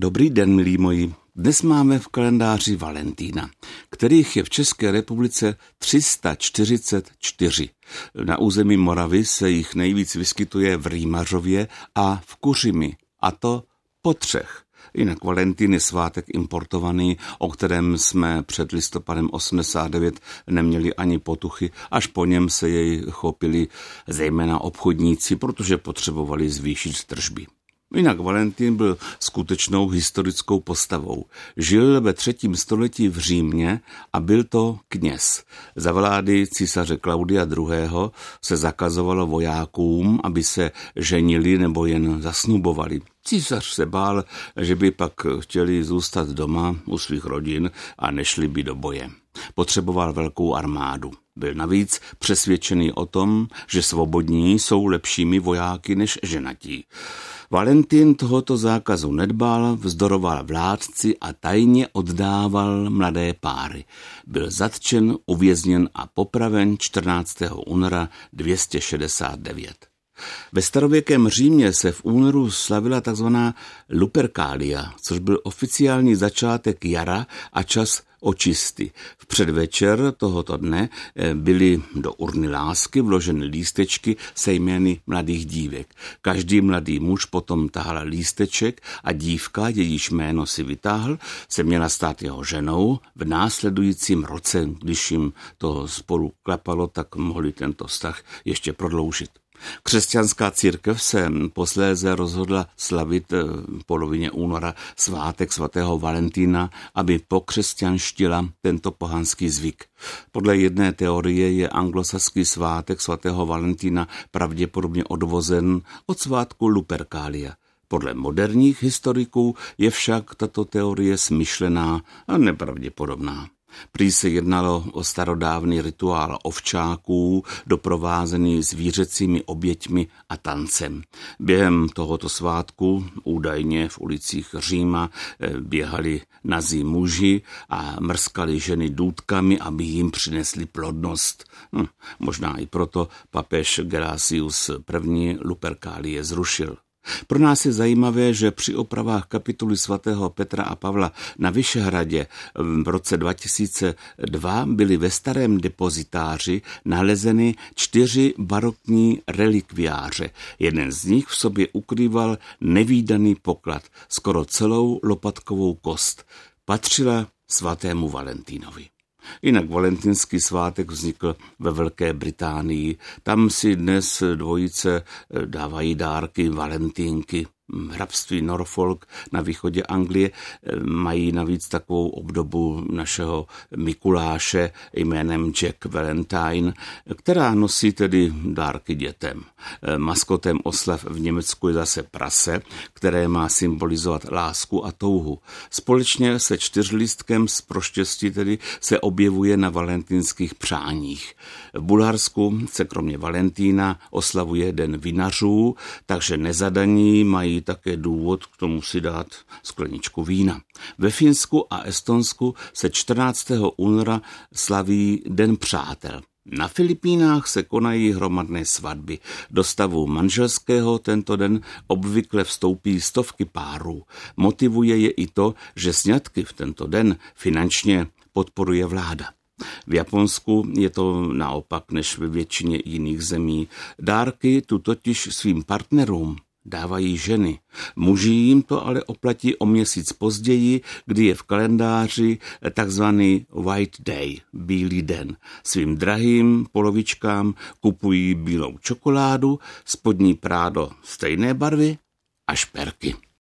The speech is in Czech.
Dobrý den, milí moji. Dnes máme v kalendáři Valentína, kterých je v České republice 344. Na území Moravy se jich nejvíc vyskytuje v Rýmařově a v Kuřimi, a to po třech. Jinak Valentín je svátek importovaný, o kterém jsme před listopadem 89 neměli ani potuchy, až po něm se jej chopili zejména obchodníci, protože potřebovali zvýšit tržby. Jinak Valentín byl skutečnou historickou postavou. Žil ve třetím století v Římě a byl to kněz. Za vlády císaře Klaudia II. se zakazovalo vojákům, aby se ženili nebo jen zasnubovali. Císař se bál, že by pak chtěli zůstat doma u svých rodin a nešli by do boje. Potřeboval velkou armádu. Byl navíc přesvědčený o tom, že svobodní jsou lepšími vojáky než ženatí. Valentín tohoto zákazu nedbal, vzdoroval vládci a tajně oddával mladé páry. Byl zatčen, uvězněn a popraven 14. února 269. Ve starověkém Římě se v únoru slavila tzv. Lupercalia, což byl oficiální začátek jara a čas očisty. V předvečer tohoto dne eh, byly do urny lásky vloženy lístečky se jmény mladých dívek. Každý mladý muž potom tahal lísteček a dívka, jejíž jméno si vytáhl, se měla stát jeho ženou v následujícím roce, když jim to spolu klapalo, tak mohli tento vztah ještě prodloužit. Křesťanská církev se posléze rozhodla slavit eh, v polovině února svátek svatého Valentína, aby pokřesťanštila tento pohanský zvyk. Podle jedné teorie je anglosaský svátek svatého Valentína pravděpodobně odvozen od svátku Lupercalia. Podle moderních historiků je však tato teorie smyšlená a nepravděpodobná. Prý se jednalo o starodávný rituál ovčáků, doprovázený zvířecími oběťmi a tancem. Během tohoto svátku údajně v ulicích Říma eh, běhali nazí muži a mrskali ženy důdkami, aby jim přinesli plodnost. Hm, možná i proto papež Gelasius I. Luperkálie zrušil. Pro nás je zajímavé, že při opravách kapituly svatého Petra a Pavla na Vyšehradě v roce 2002 byly ve starém depozitáři nalezeny čtyři barokní relikviáře. Jeden z nich v sobě ukrýval nevýdaný poklad, skoro celou lopatkovou kost. Patřila svatému Valentínovi. Jinak valentinský svátek vznikl ve Velké Británii. Tam si dnes dvojice dávají dárky, valentínky hrabství Norfolk na východě Anglie mají navíc takovou obdobu našeho Mikuláše jménem Jack Valentine, která nosí tedy dárky dětem. Maskotem oslav v Německu je zase prase, které má symbolizovat lásku a touhu. Společně se čtyřlistkem z proštěstí tedy se objevuje na valentinských přáních. V Bulharsku se kromě Valentína oslavuje Den vinařů, takže nezadaní také důvod k tomu si dát skleničku vína. Ve Finsku a Estonsku se 14. února slaví Den přátel. Na Filipínách se konají hromadné svatby. Do stavu manželského tento den obvykle vstoupí stovky párů. Motivuje je i to, že sňatky v tento den finančně podporuje vláda. V Japonsku je to naopak než ve většině jiných zemí. Dárky tu totiž svým partnerům dávají ženy. Muži jim to ale oplatí o měsíc později, kdy je v kalendáři takzvaný White Day, bílý den. Svým drahým polovičkám kupují bílou čokoládu, spodní prádo stejné barvy a šperky.